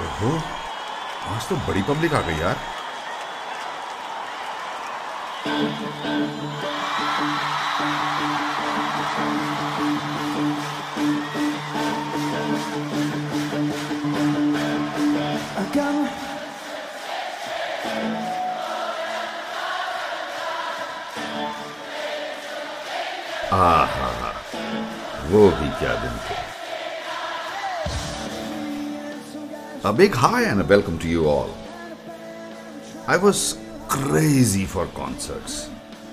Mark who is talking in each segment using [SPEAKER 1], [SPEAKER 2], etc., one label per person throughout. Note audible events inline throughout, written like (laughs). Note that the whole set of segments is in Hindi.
[SPEAKER 1] ओहो आज तो बड़ी पब्लिक आ गई यार। आहा वो भी क्या दिन थे। A big hi and a welcome to you all. I was crazy for concerts.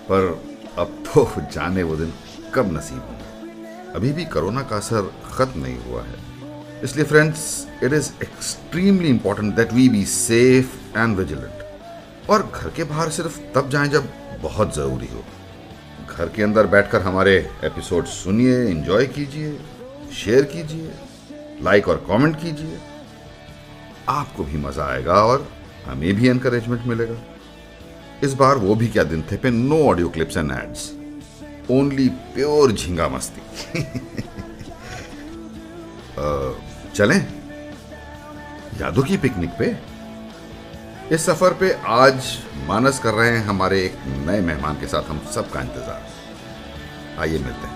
[SPEAKER 1] पर अब तो जाने वो दिन कब नसीब होंगे अभी भी कोरोना का असर खत्म नहीं हुआ है इसलिए friends it is extremely important that we be safe and vigilant और घर के बाहर सिर्फ़ तब जाएँ जब बहुत ज़रूरी हो घर के अंदर बैठकर हमारे एपिसोड सुनिए एंजॉय कीजिए शेयर कीजिए लाइक और कमेंट कीजिए आपको भी मज़ा आएगा और हमें भी एनकरेजमेंट मिलेगा। इस बार वो भी क्या दिन थे पे no audio clips and ads only pure jhinga masti. (laughs) चलें, यादों की पिकनिक पे। इस सफ़र पे आज मानस कर रहे हैं हमारे एक नए मेहमान के साथ हम सबका इंतज़ार। आइए मिलते हैं।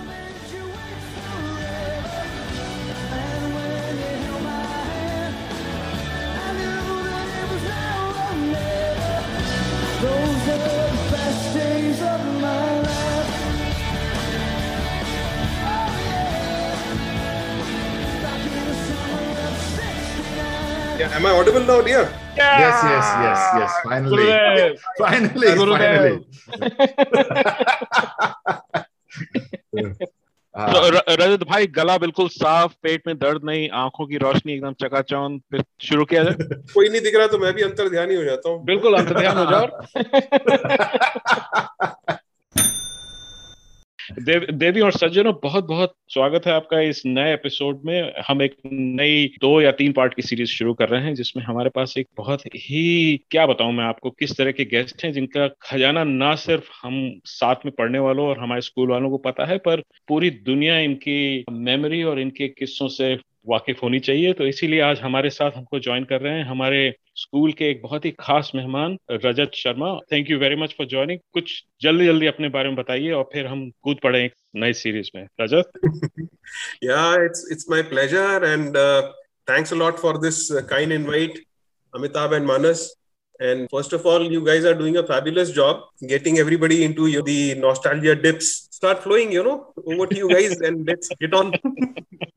[SPEAKER 2] Yeah, am I audible now, dear? Yeah.
[SPEAKER 3] Yes, yes, yes, yes. Finally,
[SPEAKER 4] Gurudev.
[SPEAKER 3] finally,
[SPEAKER 4] Gurudev.
[SPEAKER 3] finally.
[SPEAKER 4] रजत भाई गला बिल्कुल साफ़ पेट में दर्द नहीं आँखों की रोशनी एकदम चकाचौंध फिर शुरू किया जाए
[SPEAKER 2] कोई नहीं दिख रहा तो मैं भी अंतर ध्यान ही हो जाता हूँ
[SPEAKER 4] बिल्कुल अंतर ध्यान हो जाओ देव और सज्जनों बहुत बहुत स्वागत है आपका इस नए एपिसोड में। हम एक नई, दो या तीन पार्ट की सीरीज़ शुरू कर रहे हैं, जिसमें हमारे पास एक बहुत ही, क्या बताऊँ मैं आपको, किस तरह के गेस्ट हैं, जिनका खजाना ना सिर्फ़ हम साथ में पढ़ने वालों और हमारे स्कूल वालों को पता है, पर पूरी दुनिया इनकी मेमोरी और इनके किस्सों से वाकिफ होनी चाहिए। तो इसीलिए आज हमारे साथ हमको ज्वाइन कर रहे हैं। हमारे स्कूल के एक बहुत ही खास मेहमान, Rajat Sharma. Thank you very much for joining कुछ जल्दी जल्दी अपने बारे में बताइए और फिर हम कूद पड़े एक नए सीरीज़ में। Rajat?
[SPEAKER 2] My pleasure and thanks a lot for this kind invite Amitabh and Manas and first of all you guys are doing a fabulous job getting everybody into your the nostalgia dips start flowing you know over to you guys and let's get on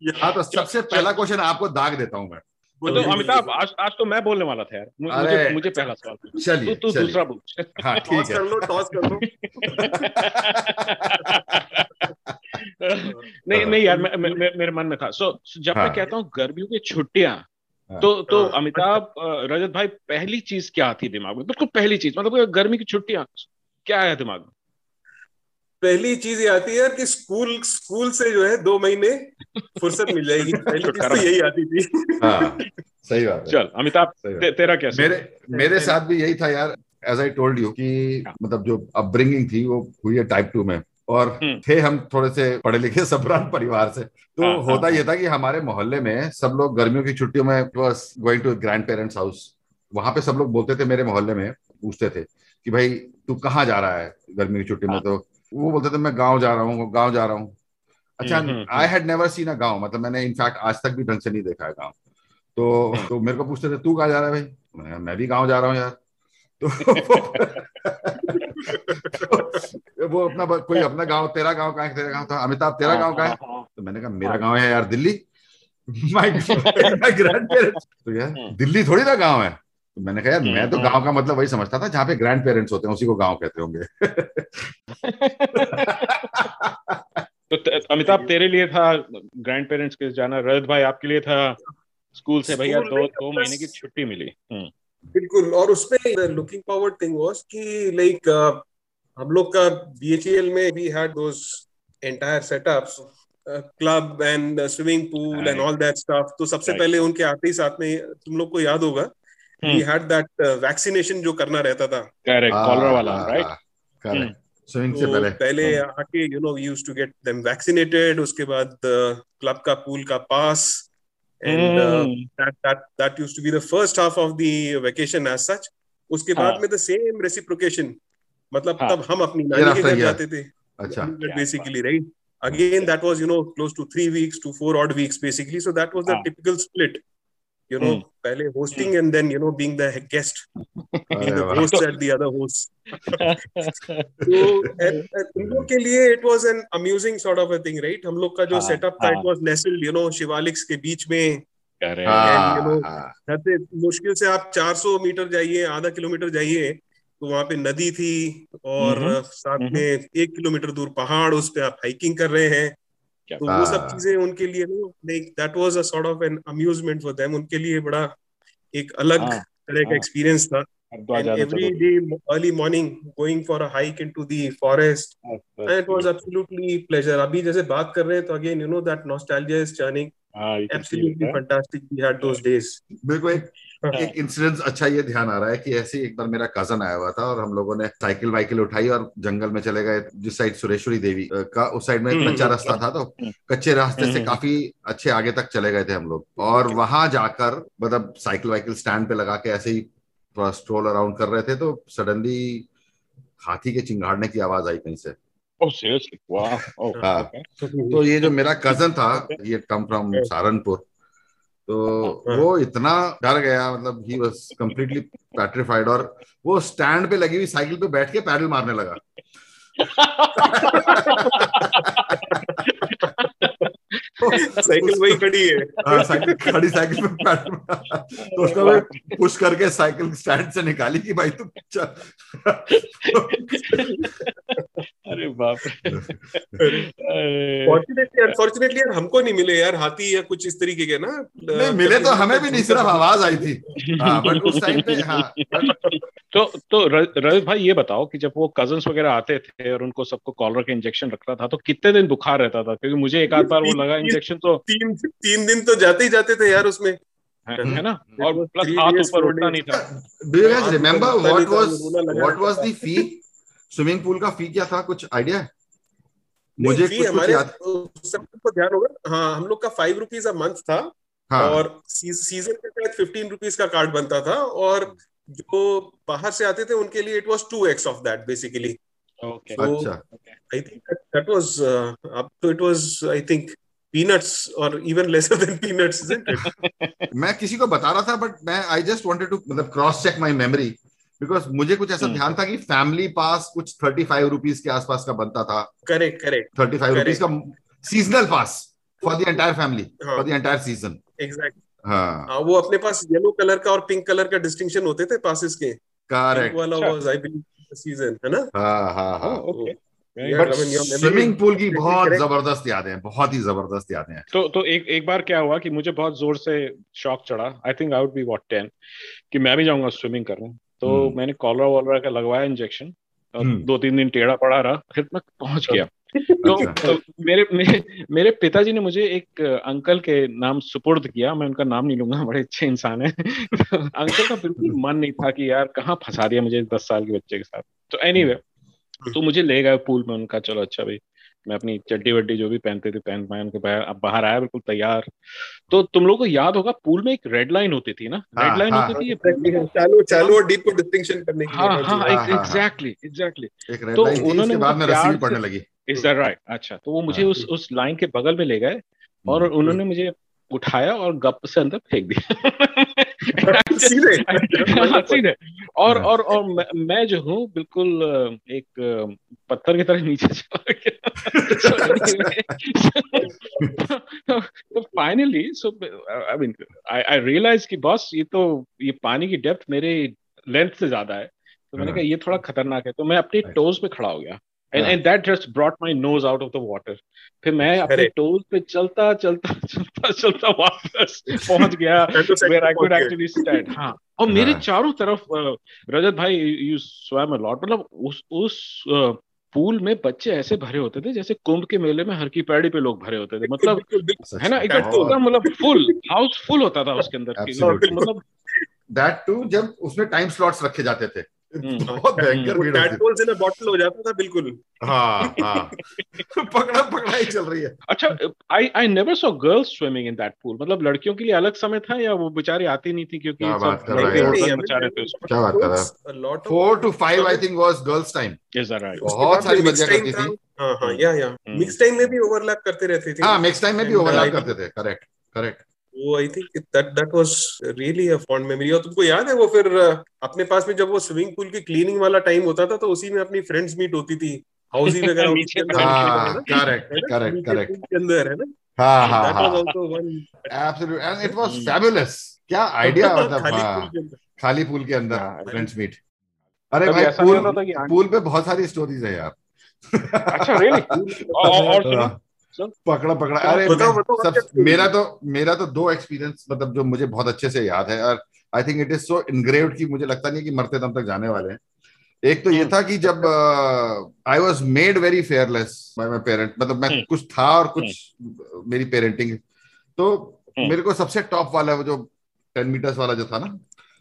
[SPEAKER 3] हाँ तो सबसे पहला क्वेश्चन आपको दाग देता हूँ मैं।
[SPEAKER 4] तो अमिताभ आज आज तो मैं बोलने वाला था यार। मुझे मुझे पहला सवाल तू
[SPEAKER 3] चलिए
[SPEAKER 4] तू दूसरा पूछ।
[SPEAKER 3] हाँ
[SPEAKER 2] टॉस
[SPEAKER 3] ठीक
[SPEAKER 2] कर लो टॉस कर लो। (laughs)
[SPEAKER 4] नहीं नहीं यार मैं, मैं, मैं, मेरे मन में था। सो जब मैं
[SPEAKER 3] हाँ।
[SPEAKER 4] कहता हूँ गर्मियों की छुट्टियाँ
[SPEAKER 3] हाँ।
[SPEAKER 4] तो तो
[SPEAKER 2] हाँ।
[SPEAKER 4] अमिताभ रजत भाई पहली चीज़ क्या थी दिमाग में? बिल्कुल पहली चीज़ मतलब गर्मी की छुट्टियाँ क्या आया दिमाग में?
[SPEAKER 2] पहली चीज़ ये आती है यार कि स्कूल स्कूल से जो है दो महीने फुर्सत मिल जाएगी। (laughs) पहली चीज़ तो यही आती थी।
[SPEAKER 3] हाँ सही बात
[SPEAKER 4] चल अमिताभ ते, तेरा क्या
[SPEAKER 3] मेरे मेरे साथ भी यही था यार एज आई टोल्ड यू कि
[SPEAKER 4] हाँ।
[SPEAKER 3] मतलब जो अपब्रिंगिंग थी वो हुई है टाइप टू में। और
[SPEAKER 4] हम्म।
[SPEAKER 3] थे हम थोड़े से पढ़े लिखे सबरान परिवार से। तो
[SPEAKER 4] हाँ,
[SPEAKER 3] होता
[SPEAKER 4] हाँ,
[SPEAKER 3] ये था कि हमारे मोहल्ले में सब लोग गर्मियों की छुट्टियों में बस going to grand parents house वहाँ पे सब लोग बोलते थे मेरे मोहल्ले में पूछते थे कि भाई तू कहाँ जा रहा है गर्मी की छुट्टी में?
[SPEAKER 4] हाँ।
[SPEAKER 3] तो वो बोलते थे मैं गाँव जा रहा हूँ गाँव जा रहा हूँ। अच्छा I had never seen a gaon मतलब मैंने इनफैक्ट आज तक भी ढंग से नहीं देखा है गाँव। तो (laughs) तो मेरे को पूछते थे तू कहा जा रहा है भाई? मैं भी गाँव जा रहा हूँ यार। तो तो वो अपना कोई अपना गाँव तेरा गाँव कहाँ है? तेरा गाँव था अमिताभ तेरा गाँव कहाँ है?
[SPEAKER 4] हाँ,
[SPEAKER 3] तो मैंने कहा मेरा गाँव है यार दिल्ली। (laughs) माय तो यार
[SPEAKER 4] हम्म।
[SPEAKER 3] दिल्ली थोड़ी ना गाँव है। तो मैंने कहा यार मैं तो
[SPEAKER 4] हम्म,
[SPEAKER 3] गाँव का मतलब वही समझता था जहाँ पे ग्रैंड पेरेंट्स होते हैं उसी को गाँव कहते होंगे. (laughs)
[SPEAKER 4] तो अमिताभ तेरे लिए था ग्रैंड पेरेंट्स के जाना रजत भाई आपके लिए था स्कूल से भैया दो दो महीने की छुट्टी मिली। हम्म,
[SPEAKER 2] बिल्कुल और उसमें लुकिंग फॉरवर्ड थिंग वाज कि लाइक हम लोग का बीएचईएल में we had those entire setups club and swimming pool and all that stuff तो सबसे पहले उनके आते ही साथ में तुम लोग को याद होगा we
[SPEAKER 4] hmm.
[SPEAKER 2] Had that vaccination जो करना रहता था
[SPEAKER 4] करेक्ट कॉलर वाला
[SPEAKER 3] हाँ,
[SPEAKER 4] राइट
[SPEAKER 3] करेक्ट स्विमिंग से
[SPEAKER 2] तो
[SPEAKER 3] पहले
[SPEAKER 2] पहले आके you know used to get them vaccinated उसके बाद क्लब का पूल का पास and uh,
[SPEAKER 4] Hmm.
[SPEAKER 2] that that that used to be the first half of the vacation as such उसके बाद
[SPEAKER 4] हाँ.
[SPEAKER 2] में the same reciprocation मतलब
[SPEAKER 4] हाँ.
[SPEAKER 2] तब हम अपनी नानी के घर जाते थे
[SPEAKER 3] अच्छा
[SPEAKER 2] basically right again that was you know close to 3 weeks to 4 odd weeks basically so that was the
[SPEAKER 4] हाँ.
[SPEAKER 2] typical split you know
[SPEAKER 4] Hmm.
[SPEAKER 2] पहले hosting and then you know being the guest being the host at the other hosts so and, and उन लोग के लिए it was an amusing sort of a thing right हम लोग का जो
[SPEAKER 4] हाँ,
[SPEAKER 2] setup था
[SPEAKER 4] हाँ.
[SPEAKER 2] it was nestled you know Shivaliks के बीच में.
[SPEAKER 3] हाँ, हाँ,
[SPEAKER 2] मुश्किल से आप 400 मीटर जाइए आधा किलोमीटर जाइए तो वहाँ पे नदी थी और
[SPEAKER 4] हम्म,
[SPEAKER 2] साथ
[SPEAKER 4] हम्म।
[SPEAKER 2] में एक किलोमीटर दूर पहाड़ उस पे आप हाइकिंग कर रहे हैं तो वो सब चीज़ें उनके लिए that was a sort of an amusement for them उनके लिए बड़ा एक अलग तरह का एक्सपीरियंस था। Every day early morning going for a hike into
[SPEAKER 4] the
[SPEAKER 2] forest it was absolutely pleasure अभी जैसे बात कर रहे हैं तो again
[SPEAKER 4] you know that nostalgia is
[SPEAKER 2] turning
[SPEAKER 4] absolutely
[SPEAKER 2] fantastic we had those days
[SPEAKER 3] मेरे एक इंसिडेंट अच्छा ये ध्यान आ रहा है कि ऐसे एक बार मेरा कज़न आया हुआ था और हम लोगों ने साइकिल वाइकिल उठाई और जंगल में चले गए जिस साइड सुरेश्वरी देवी का उस साइड में एक
[SPEAKER 2] हम्म,
[SPEAKER 3] कच्चा
[SPEAKER 2] हम्म,
[SPEAKER 3] रास्ता था तो
[SPEAKER 4] हम्म।
[SPEAKER 3] कच्चे रास्ते से काफ़ी अच्छे आगे तक चले गए थे हम लोग और वहाँ जाकर मतलब साइकिल वाइकिल स्टैंड पे लगा के ऐसे ही थोड़ा स्ट्रोल अराउंड कर रहे थे तो सडनली हाथी के चिंगाड़ने की आवाज़ आई कहीं से
[SPEAKER 4] Oh, seriously? Wow. Oh,
[SPEAKER 3] हाँ।
[SPEAKER 4] okay.
[SPEAKER 3] तो ये जो मेरा कज़न था (laughs) ये कम फ्रॉम सहारनपुर तो
[SPEAKER 2] हाँ।
[SPEAKER 3] वो इतना डर गया मतलब ही वाज कंप्लीटली पेट्रिफाइड और वो स्टैंड पे लगी हुई साइकिल पे बैठ के पैडल मारने लगा। (laughs)
[SPEAKER 2] साइकिल वही खड़ी है।
[SPEAKER 3] हाँ, साइकिल खड़ी साइकिल पे पैडल तो उसने वो पुश करके साइकिल स्टैंड से निकाली कि भाई तू (laughs)
[SPEAKER 4] अरे बाप
[SPEAKER 2] फॉर्चुनेटली (laughs) अनफॉर्चुनेटली यार हमको नहीं मिले यार हाथी या कुछ इस तरीके के ना
[SPEAKER 3] नहीं मिले तो हमें भी नहीं सिर्फ़ आवाज़ आई थी। (laughs) हाँ बट उस टाइम पे हाँ
[SPEAKER 4] तो तो र- रजत भाई ये बताओ कि जब वो कजन्स वगैरह आते थे और उनको सबको कॉलर का इंजेक्शन रखता था तो कितने दिन बुखार रहता था? क्योंकि मुझे एक आध बार वो लगा इंजेक्शन तो
[SPEAKER 2] तीन तीन दिन तो जाते ही जाते थे यार उसमें।
[SPEAKER 4] है, ना? (laughs) और प्लस हाथ ऊपर
[SPEAKER 2] days.
[SPEAKER 4] नहीं था।
[SPEAKER 3] Do you guys remember
[SPEAKER 2] पता नहीं
[SPEAKER 3] what
[SPEAKER 2] था,
[SPEAKER 3] was
[SPEAKER 2] रोना
[SPEAKER 3] स्विमिंग पूल का फ़ी क्या था? कुछ आइडिया
[SPEAKER 2] नहीं,
[SPEAKER 3] मुझे कुछ कुछ
[SPEAKER 2] हमारे
[SPEAKER 3] याद
[SPEAKER 2] सबको ध्यान होगा। हाँ हम लोग का फाइव रुपीज़ अ मंथ था
[SPEAKER 3] हाँ।
[SPEAKER 2] और सीज़न के तहत फिफ्टीन रुपीज़ का कार्ड बनता था और जो बाहर से आते थे उनके लिए it was two X of that basically
[SPEAKER 4] okay
[SPEAKER 3] अच्छा।
[SPEAKER 2] I think that was up तो it was I think peanuts और even lesser than peanuts isn't it
[SPEAKER 3] मैं किसी को बता रहा था बट मैं आई जस्ट वांटेड टू मतलब cross check my memory because मुझे कुछ ऐसा
[SPEAKER 4] हम्म।
[SPEAKER 3] ध्यान था कि फैमिली पास कुछ थर्टी फाइव रुपीज़ के आसपास का बनता था।
[SPEAKER 2] Correct correct
[SPEAKER 3] thirty five rupees का seasonal pass for the entire family
[SPEAKER 2] हाँ।
[SPEAKER 3] For the entire season
[SPEAKER 2] exact
[SPEAKER 3] हाँ।
[SPEAKER 2] वो अपने पास येलो कलर का और पिंक कलर का डिस्टिंक्शन होते थे पासेस के।
[SPEAKER 3] करेक्ट
[SPEAKER 2] वाला। वाज आई बिलीव सीज़न है ना?
[SPEAKER 3] हाँ हाँ हाँ।
[SPEAKER 4] ओके
[SPEAKER 3] स्विमिंग पूल की बहुत ज़बरदस्त यादें हैं बहुत ही ज़बरदस्त यादें हैं।
[SPEAKER 4] तो तो एक एक बार क्या हुआ कि मुझे बहुत ज़ोर से शॉक चढ़ा। I think I would be what 10 कि मैं भी जाऊँगा स्विमिंग करने तो
[SPEAKER 3] हम्म।
[SPEAKER 4] मैंने कॉलरा वॉलरा का लगवाया इंजेक्शन और
[SPEAKER 3] हम्म।
[SPEAKER 4] दो तीन दिन टेढ़ा पड़ा रहा फिर मैं पहुँच गया (laughs) तो,
[SPEAKER 3] अच्छा।
[SPEAKER 4] तो मेरे मेरे मेरे पिताजी ने मुझे एक अंकल के नाम सुपुर्द किया मैं उनका नाम नहीं लूँगा बड़े अच्छे इंसान है (laughs) तो अंकल का बिल्कुल मन नहीं था कि यार कहाँ फंसा दिया मुझे दस साल के बच्चे के साथ तो एनी एनीवे तो मुझे ले गए पूल में उनका चलो अच्छा भाई मैं अपनी चड्डी वड्डी जो भी पहनते थे पहन पाए उनके बाहर अब बाहर आया बिल्कुल तैयार। तो तुम लोगों को याद होगा पूल में एक रेड लाइन होती थी ना?
[SPEAKER 3] हाँ,
[SPEAKER 4] रेड लाइन
[SPEAKER 3] हाँ,
[SPEAKER 4] होती थी ये (laughs)
[SPEAKER 2] चालू चालू और डीप को डिस्टिंक्शन करने के
[SPEAKER 4] हाँ
[SPEAKER 2] हाँ
[SPEAKER 4] हाँ
[SPEAKER 3] हाँ, हाँ,
[SPEAKER 4] एग्जैक्टली एग्जैक्टली तो उन्होंने
[SPEAKER 3] बाद में
[SPEAKER 4] मुझे
[SPEAKER 3] रस्सी पड़ने लगी।
[SPEAKER 4] इज़ दैट राइट अच्छा तो वो मुझे
[SPEAKER 3] हाँ।
[SPEAKER 4] उस उस लाइन के बगल में ले गए और
[SPEAKER 3] हम्म।
[SPEAKER 4] उन्होंने मुझे उठाया और गप से अंदर फेंक दिया। (laughs) (laughs)
[SPEAKER 2] सीधे
[SPEAKER 4] सीधे (laughs) और। और और मैं, मैं जो हूँ बिल्कुल एक पत्थर की तरह नीचे चला गया। तो finally so I mean I I realise कि बॉस ये तो ये पानी की डेप्थ मेरे लेंथ से ज़्यादा है। तो मैंने
[SPEAKER 3] हाँ।
[SPEAKER 4] कहा ये थोड़ा खतरनाक है। तो मैं अपने टोज पे खड़ा हो गया। And. And that just brought my nose out of the water फिर मैं अपने. टोज पे चलता चलता चलता चलता वापस पहुँच गया (laughs)
[SPEAKER 2] तो
[SPEAKER 4] where I could actually stand. हाँ और मेरे
[SPEAKER 3] हाँ।
[SPEAKER 4] चारों तरफ़ रजत भाई यू स्वैम अ लॉट मतलब उस उस पूल में बच्चे ऐसे भरे होते थे जैसे कुंभ के मेले में हर की पैड़ी पे लोग भरे होते थे मतलब है ना
[SPEAKER 2] That
[SPEAKER 4] एकदम
[SPEAKER 2] too.
[SPEAKER 4] मतलब फुल हाउस फुल होता था उसके अंदर मतलब
[SPEAKER 3] दैट टू जब उसमें टाइम स्लॉट्स रखे जाते थे। बहुत भयंकर भीड़
[SPEAKER 2] इन अ बॉटल हो जाता था बिल्कुल।
[SPEAKER 3] हाँ हाँ। (laughs) पकड़ा पकड़ा ही चल रही है।
[SPEAKER 4] अच्छा I I never saw girls swimming in that pool मतलब लड़कियों के लिए अलग समय था या वो बेचारी आती नहीं थी क्योंकि
[SPEAKER 3] क्या बात कर रहे हो?
[SPEAKER 4] थे
[SPEAKER 3] क्या बात कर रहा है। Four to five I think was girls time
[SPEAKER 4] is that right
[SPEAKER 3] बहुत सारी बच्चियाँ करती थी।
[SPEAKER 2] हाँ हाँ या या
[SPEAKER 4] हम्म।
[SPEAKER 2] मिक्स टाइम में भी ओवरलैप करते रहते थे।
[SPEAKER 3] हाँ नेक्स्ट टाइम में भी ओवरलैप करते थे। करेक्ट करेक्ट
[SPEAKER 2] वो I think that that was really a fond memory और तुमको याद है वो फिर uh, अपने पास में जब वो स्विमिंग पूल की क्लीनिंग वाला टाइम होता था तो उसी में अपनी फ्रेंड्स मीट होती थी। हाउसी (laughs) वगैरह
[SPEAKER 3] हाँ
[SPEAKER 2] है?
[SPEAKER 3] करेक्ट करेक्ट करेक्ट
[SPEAKER 2] के अंदर है ना?
[SPEAKER 3] हाँ हाँ
[SPEAKER 2] दैट वाज
[SPEAKER 3] हाँ।
[SPEAKER 2] Also one
[SPEAKER 3] absolute and it was. Fabulous क्या आइडिया (laughs) मतलब
[SPEAKER 2] खाली
[SPEAKER 3] हाँ
[SPEAKER 2] के अंदर।
[SPEAKER 3] खाली पूल के अंदर
[SPEAKER 4] हाँ,
[SPEAKER 3] फ्रेंड्स मीट अरे
[SPEAKER 4] कभी
[SPEAKER 3] भाई पूल पूल पे बहुत सारी स्टोरीज है यार।
[SPEAKER 4] अच्छा रियली (laughs) और
[SPEAKER 3] हाँ,
[SPEAKER 4] सुन।
[SPEAKER 3] पकड़ा पकड़ा।
[SPEAKER 2] तो
[SPEAKER 3] अरे
[SPEAKER 2] बताओ, बताओ,
[SPEAKER 3] सब मेरा तो मेरा तो दो एक्सपीरियंस मतलब जो मुझे बहुत अच्छे से याद है और I think it is so engraved कि मुझे लगता नहीं कि मरते दम तक जाने वाले हैं। एक तो ये
[SPEAKER 4] हम्म।
[SPEAKER 3] था कि जब I was made very fearless by my parent मतलब मैं
[SPEAKER 4] हम्म।
[SPEAKER 3] कुछ था और कुछ मेरी पेरेंटिंग तो
[SPEAKER 4] हम्म।
[SPEAKER 3] मेरे को सबसे टॉप वाला वो जो टेन मीटर्स वाला जो था ना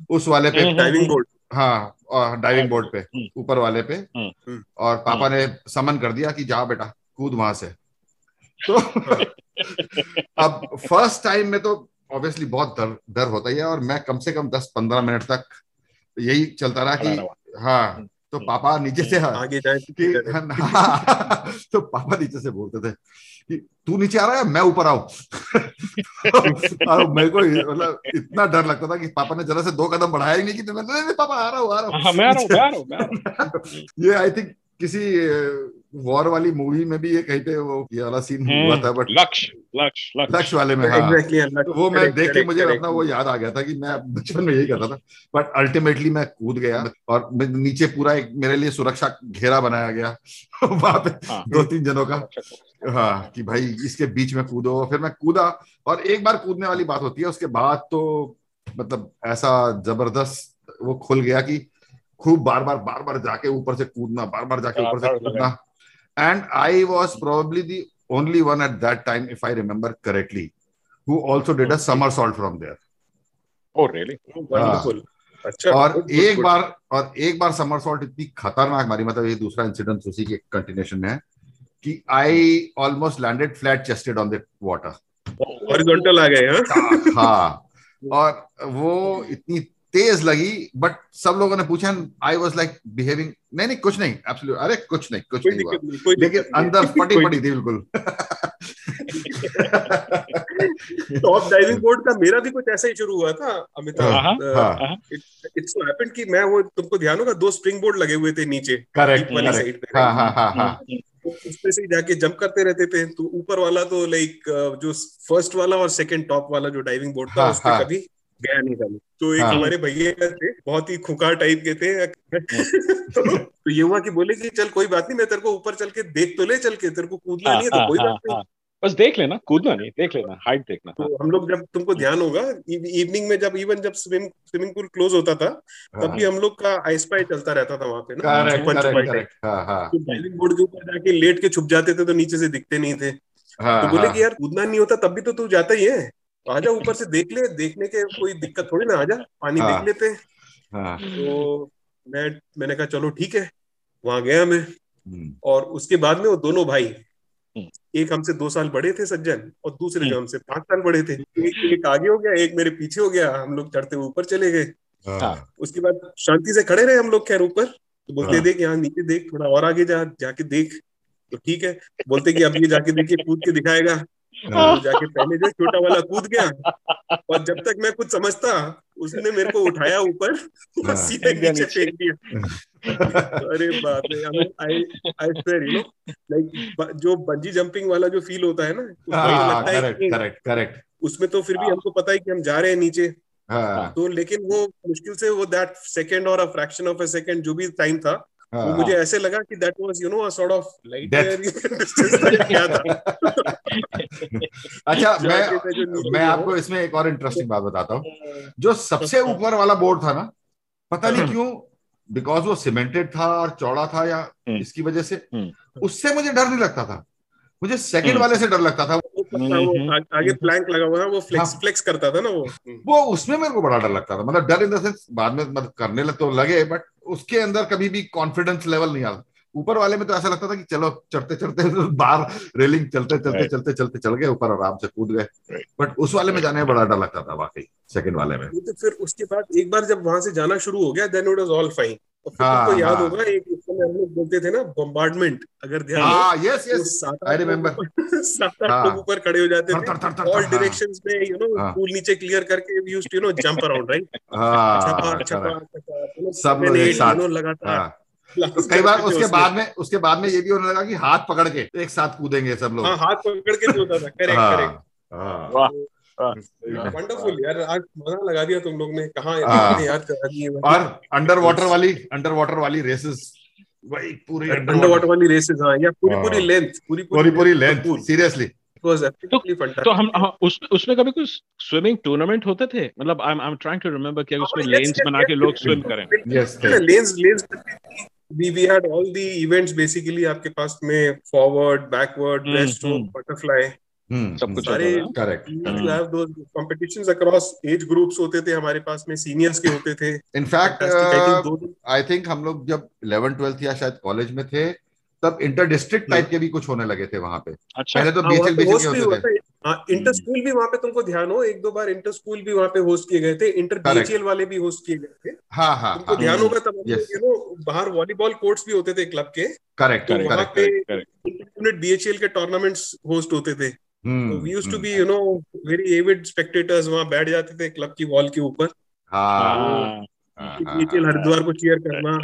[SPEAKER 3] उस वाले पे
[SPEAKER 4] हम्म।
[SPEAKER 2] डाइविंग बोर्ड
[SPEAKER 3] हाँ डाइविंग बोर्ड पे
[SPEAKER 4] हम्म।
[SPEAKER 3] ऊपर वाले पे।
[SPEAKER 4] हम्म।
[SPEAKER 3] और पापा ने समन कर दिया कि जा बेटा कूद वहाँ से। तो (laughs) अब फ़र्स्ट टाइम में तो ऑब्वियसली बहुत डर डर होता ही है और मैं कम से कम दस पंद्रह मिनट तक यही चलता रहा कि हाँ तो पापा नीचे से हाँ,
[SPEAKER 2] आगे जाए
[SPEAKER 3] कि (laughs) हाँ, तो पापा नीचे से बोलते थे कि तू नीचे आ रहा है मैं ऊपर आऊँ? (laughs) और मेरे को मतलब इतना डर लगता था कि पापा ने जरा से दो कदम बढ़ाया ही नहीं कि मैं नहीं, नहीं, पापा आ रहा हूँ आ रहा हूँ।
[SPEAKER 4] आ रहा हूँ
[SPEAKER 3] ये आई थिंक किसी वॉर वाली मूवी में भी ये कहीं पे वो ये वाला सीन हुआ था बट
[SPEAKER 4] लक्ष्य लक्ष्य लक्ष्य।
[SPEAKER 3] वाले में हाँ।
[SPEAKER 2] एग्जैक्टली
[SPEAKER 3] तो वो मैं देख के मुझे अपना वो याद आ गया था कि मैं बचपन में यही करता था बट अल्टीमेटली मैं कूद गया और नीचे पूरा एक मेरे लिए सुरक्षा घेरा बनाया गया (laughs) वहाँ पे
[SPEAKER 4] हाँ।
[SPEAKER 3] दो तीन जनों का। हाँ कि भाई इसके बीच में कूदो फिर मैं कूदा और एक बार कूदने वाली बात होती है उसके बाद तो मतलब ऐसा ज़बरदस्त वो खुल गया कि खूब बार बार बार बार जाके ऊपर से कूदना बार बार जाके ऊपर से कूदना। And I was probably the only one at that time if I remember correctly who also did a somersault from there.
[SPEAKER 4] Oh really
[SPEAKER 2] wonderful अच्छा
[SPEAKER 3] और
[SPEAKER 2] good,
[SPEAKER 3] एक
[SPEAKER 2] good.
[SPEAKER 3] बार और एक बार समरसॉल्ट इतनी खतरनाक मारी मतलब ये दूसरा इंसिडेंट उसी के कंटिन्यूशन में है कि I almost landed flat chested on the water
[SPEAKER 2] horizontal आ गए हाँ?
[SPEAKER 3] हाँ। (laughs) और वो इतनी तेज लगी बट सब लोगों ने पूछा आई वाज लाइक बिहेविंग नहीं नहीं कुछ नहीं एब्सोल्यूट अरे कुछ नहीं कुछ नहीं हुआ। लेकिन अंदर (laughs) फटी पड़ी थी बिल्कुल।
[SPEAKER 2] टॉप डाइविंग बोर्ड का मेरा भी कुछ ऐसा ही शुरू हुआ था
[SPEAKER 4] हाँ,
[SPEAKER 2] अमिताभ
[SPEAKER 3] हाँ।
[SPEAKER 2] इट्स हैपेंड कि मैं वो तुमको ध्यान होगा दो स्प्रिंग बोर्ड लगे हुए थे नीचे
[SPEAKER 3] करेक्ट
[SPEAKER 2] वाली साइड पे
[SPEAKER 3] हाँ हाँ हाँ हाँ।
[SPEAKER 2] उसमें से ही जाके जंप करते रहते थे तो ऊपर वाला तो लाइक जो फ़र्स्ट वाला और सेकंड टॉप वाला जो डाइविंग बोर्ड था
[SPEAKER 3] हाँ,
[SPEAKER 2] उस पे
[SPEAKER 3] हाँ।
[SPEAKER 2] कभी गया नहीं था। तो एक
[SPEAKER 3] हाँ।
[SPEAKER 2] हमारे भैया थे बहुत ही खुकार टाइप के थे। (laughs) तो, तो ये हुआ कि बोले कि चल कोई बात नहीं मैं तेरे को ऊपर चल के देख तो ले चल के तेरे को कूदना नहीं है तो कोई बात नहीं।
[SPEAKER 4] बस देख लेना कूदना नहीं देख लेना हाइट देखना। हाँ।
[SPEAKER 2] तो हम लोग जब तुमको ध्यान होगा इवनिंग में जब इवन जब स्विमिंग स्विमिंग पूल क्लोज होता था तब भी हम लोग का आइस पाई चलता रहता था वहाँ पे ना
[SPEAKER 3] हाँ हाँ।
[SPEAKER 2] तो डाइविंग बोर्ड के ऊपर जाके लेट के छुप जाते थे तो नीचे से दिखते नहीं थे।
[SPEAKER 3] हाँ
[SPEAKER 2] तो बोले
[SPEAKER 3] हाँ।
[SPEAKER 2] कि यार कूदना नहीं होता तब भी तो तू जाता ही है। तो आजा ऊपर से देख ले देखने के कोई दिक्कत थोड़ी ना आजा पानी
[SPEAKER 3] हाँ।
[SPEAKER 2] देख लेते हैं।
[SPEAKER 3] हाँ
[SPEAKER 2] तो मैं मैंने कहा चलो ठीक है वहाँ गया मैं
[SPEAKER 3] हम्म,
[SPEAKER 2] और उसके बाद में वो दोनों भाई
[SPEAKER 4] हम्म।
[SPEAKER 2] एक हमसे दो साल बड़े थे सज्जन और दूसरे जो
[SPEAKER 4] हम्म।
[SPEAKER 2] हमसे पाँच साल बड़े थे एक एक आगे हो गया एक मेरे पीछे हो गया हम लोग चढ़ते हुए ऊपर चले गए
[SPEAKER 3] हाँ
[SPEAKER 2] उसके बाद शांति से खड़े रहे हम लोग खैर ऊपर तो बोलते
[SPEAKER 3] हाँ।
[SPEAKER 2] देख यहाँ नीचे देख थोड़ा और आगे जा जाके देख तो ठीक है बोलते कि अब ये जाके देखिए कूद के दिखाएगा
[SPEAKER 3] हाँ,
[SPEAKER 2] जाके पहले जो छोटा वाला कूद गया और जब तक मैं कुछ समझता उसने मेरे को उठाया ऊपर और
[SPEAKER 3] हाँ।
[SPEAKER 2] सीधे नीचे। फेंक दिया। अरे बाप रे I I swear you know like जो बंजी जंपिंग वाला जो फील होता है ना उसमें तो
[SPEAKER 3] हाँ
[SPEAKER 2] लगता है
[SPEAKER 3] करेक्ट करेक्ट करेक्ट
[SPEAKER 2] उसमें तो फिर भी हमको पता है कि हम जा रहे हैं नीचे।
[SPEAKER 3] हाँ।
[SPEAKER 2] तो लेकिन वो मुश्किल से वो दैट सेकंड और a fraction of a second जो भी टाइम था वो
[SPEAKER 3] हाँ
[SPEAKER 2] मुझे ऐसे लगा कि that was you know a sort of light गया था? (laughs)
[SPEAKER 3] अच्छा
[SPEAKER 2] मैं
[SPEAKER 3] मैं आपको इसमें एक और इंटरेस्टिंग बात बताता हूँ। जो सबसे ऊपर वाला बोर्ड था ना पता नहीं क्यों बिकॉज़ वो सीमेंटेड था और चौड़ा था या
[SPEAKER 4] हम्म।
[SPEAKER 3] इसकी वजह से
[SPEAKER 4] हम्म।
[SPEAKER 3] उससे मुझे डर नहीं लगता था। मुझे सेकंड
[SPEAKER 4] हम्म।
[SPEAKER 3] वाले से डर लगता था।
[SPEAKER 2] वो
[SPEAKER 4] हम्म,
[SPEAKER 2] आगे प्लैंक लगा हुआ है वो फ्लेक्स
[SPEAKER 3] हाँ।
[SPEAKER 2] फ्लेक्स करता था ना वो।
[SPEAKER 3] वो उसमें मेरे को बड़ा डर लगता था। मतलब डर इन द सेंस बाद में मतलब करने लग तो लगे बट उसके अंदर कभी भी कॉन्फिडेंस लेवल नहीं आता ऊपर वाले में तो ऐसा लगता था कि चलो चढ़ते चढ़ते बाहर रेलिंग चलते चलते
[SPEAKER 4] Right.
[SPEAKER 3] चलते चलते चल गए ऊपर आराम से कूद गए
[SPEAKER 4] Right.
[SPEAKER 3] बट उस वाले में जाने में बड़ा डर लगता था वाकई सेकंड वाले में
[SPEAKER 2] तो फिर उसके बाद एक बार जब वहाँ से जाना शुरू हो गया then it was all fine तुमको याद
[SPEAKER 3] हाँ।
[SPEAKER 2] होगा एक समय हम लोग बोलते थे ना बॉम्बार्डमेंट अगर ध्यान हो
[SPEAKER 3] यस
[SPEAKER 2] तो
[SPEAKER 3] यस.
[SPEAKER 2] लोग- (laughs) सात आठ
[SPEAKER 3] हाँ।
[SPEAKER 2] लोग ऊपर खड़े हो जाते थे ऑल। डायरेक्शंस में यू नो। पूल नीचे क्लियर करके we used to no jump around right
[SPEAKER 3] हाँ
[SPEAKER 2] छपा छपा छपा
[SPEAKER 3] सब लोग एक साथ।
[SPEAKER 2] लगातार
[SPEAKER 3] हाँ। तो कई बार उसके बाद में उसके बाद में ये भी होने लगा कि हाथ पकड़ के एक साथ कूदेंगे सब लोग।
[SPEAKER 2] हाँ हाथ पकड़ के भी होता था। करेक्ट
[SPEAKER 3] हाँ,
[SPEAKER 2] करेक्ट
[SPEAKER 3] हाँ।
[SPEAKER 2] वंडरफुल यार आज मज़ा लगा दिया तुम लोग ने। कहाँ। याद करा दी
[SPEAKER 3] और अंडर वाटर वाली अंडर वाटर वाली रेसेस वही पूरी
[SPEAKER 2] अंडर वाटर वाली रेसेस हाँ या पूरी। पूरी लेंथ पूरी
[SPEAKER 3] पूरी लेंथ सीरियसली
[SPEAKER 2] तो,
[SPEAKER 4] तो हम हाँ, उसमें कभी कुछ स्विमिंग टूर्नामेंट होते थे? मतलब I am trying to remember कि उसमें लेन्स बना के लोग स्विम करें।
[SPEAKER 2] आपके पास में फॉरवर्ड
[SPEAKER 4] बैकवर्ड
[SPEAKER 2] बटरफ्लाई
[SPEAKER 4] सब कुछ
[SPEAKER 2] सारे
[SPEAKER 3] करेक्ट
[SPEAKER 2] अक्रॉस एज ग्रुप्स होते थे हमारे पास में सीनियर्स के होते थे।
[SPEAKER 3] इनफैक्ट आई थिंक हम लोग जब 11 12th या शायद कॉलेज में थे तब इंटर डिस्ट्रिक्ट टाइप के भी कुछ होने लगे थे वहाँ पे।
[SPEAKER 4] अच्छा।
[SPEAKER 3] पहले तो
[SPEAKER 2] हाँ,
[SPEAKER 3] बीएचएल
[SPEAKER 2] host
[SPEAKER 3] के होते
[SPEAKER 2] हुआ
[SPEAKER 3] थे।
[SPEAKER 2] हाँ इंटर स्कूल भी वहाँ पे तुमको ध्यान हो एक दो बार इंटर स्कूल भी वहाँ पे होस्ट किए गए थे इंटर बीएचएल वाले भी होस्ट किए गए थे।
[SPEAKER 3] हाँ हाँ
[SPEAKER 2] तुमको ध्यान होगा तब. यू नो बाहर वॉलीबॉल कोर्ट्स भी होते थे क्लब के।
[SPEAKER 3] करेक्ट
[SPEAKER 2] तो
[SPEAKER 3] करेक्ट.
[SPEAKER 2] यूनिट बीएचएल के टूर्नामेंट्स होस्ट होते थे।
[SPEAKER 3] हम्म,
[SPEAKER 2] तो we used to be you know very avid spectators वहाँ बैठ जाते थे क्लब की वॉल के ऊपर।
[SPEAKER 3] हाँ।
[SPEAKER 4] हाँ
[SPEAKER 3] हाँ,
[SPEAKER 2] बीएचएल हरिद्वार को चीयर करना।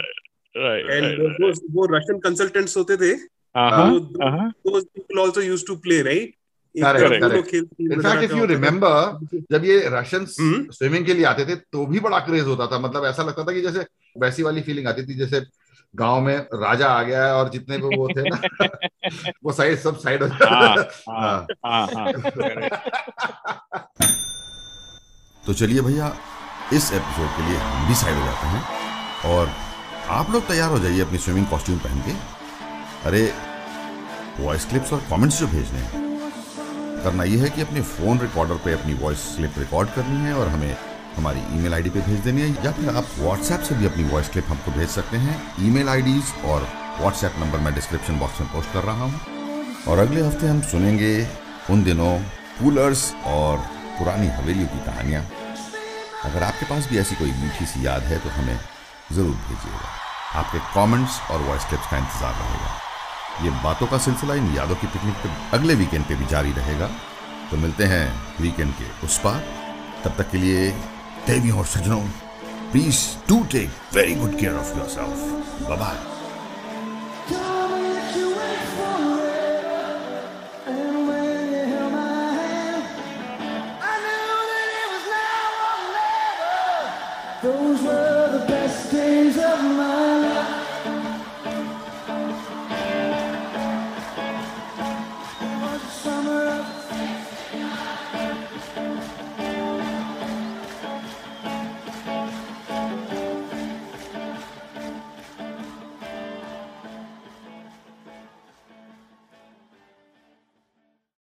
[SPEAKER 2] एंड वो वो रशियन कंसल्टेंट्स होते थे also used to play right?
[SPEAKER 3] जब ये रशियंस
[SPEAKER 2] हम्म।
[SPEAKER 3] स्विमिंग के लिए आते थे तो भी बड़ा क्रेज होता था। मतलब ऐसा लगता था कि जैसे वैसी वाली फीलिंग आती थी जैसे गाँव में राजा आ गया है और जितने भी वो थे ना (laughs) वो साइड सब साइड हो
[SPEAKER 4] हाँ,
[SPEAKER 3] हाँ।
[SPEAKER 4] हाँ। हाँ. (laughs)
[SPEAKER 1] तो चलिए भैया इस एपिसोड के लिए हम भी साइड हो जाते हैं और आप लोग तैयार हो जाइए अपनी स्विमिंग कॉस्ट्यूम पहन के। अरे वॉइस क्लिप्स और कमेंट्स जो भेजने हैं। करना यह है कि अपने फ़ोन रिकॉर्डर पे अपनी वॉइस क्लिप रिकॉर्ड करनी है और हमें हमारी ईमेल आईडी पे भेज देनी है, या फिर आप व्हाट्सएप से भी अपनी वॉइस क्लिप हमको भेज सकते हैं। ईमेल आईडीज और व्हाट्सएप नंबर मैं डिस्क्रिप्शन बॉक्स में पोस्ट कर रहा हूँ। और अगले हफ़्ते हम सुनेंगे उन दिनों कूलर्स और पुरानी हवेलियों की कहानियाँ। अगर आपके पास भी ऐसी कोई मीठी सी याद है तो हमें ज़रूर भेजिएगा। आपके कमेंट्स और वॉइस क्लिप्स का इंतज़ार रहेगा। ये बातों का सिलसिला इन यादों की पिकनिक पे अगले वीकेंड पे भी जारी रहेगा। तो मिलते हैं वीकेंड के उस पार। तब तक के लिए देवियों और सजनों please do take very good care of yourself bye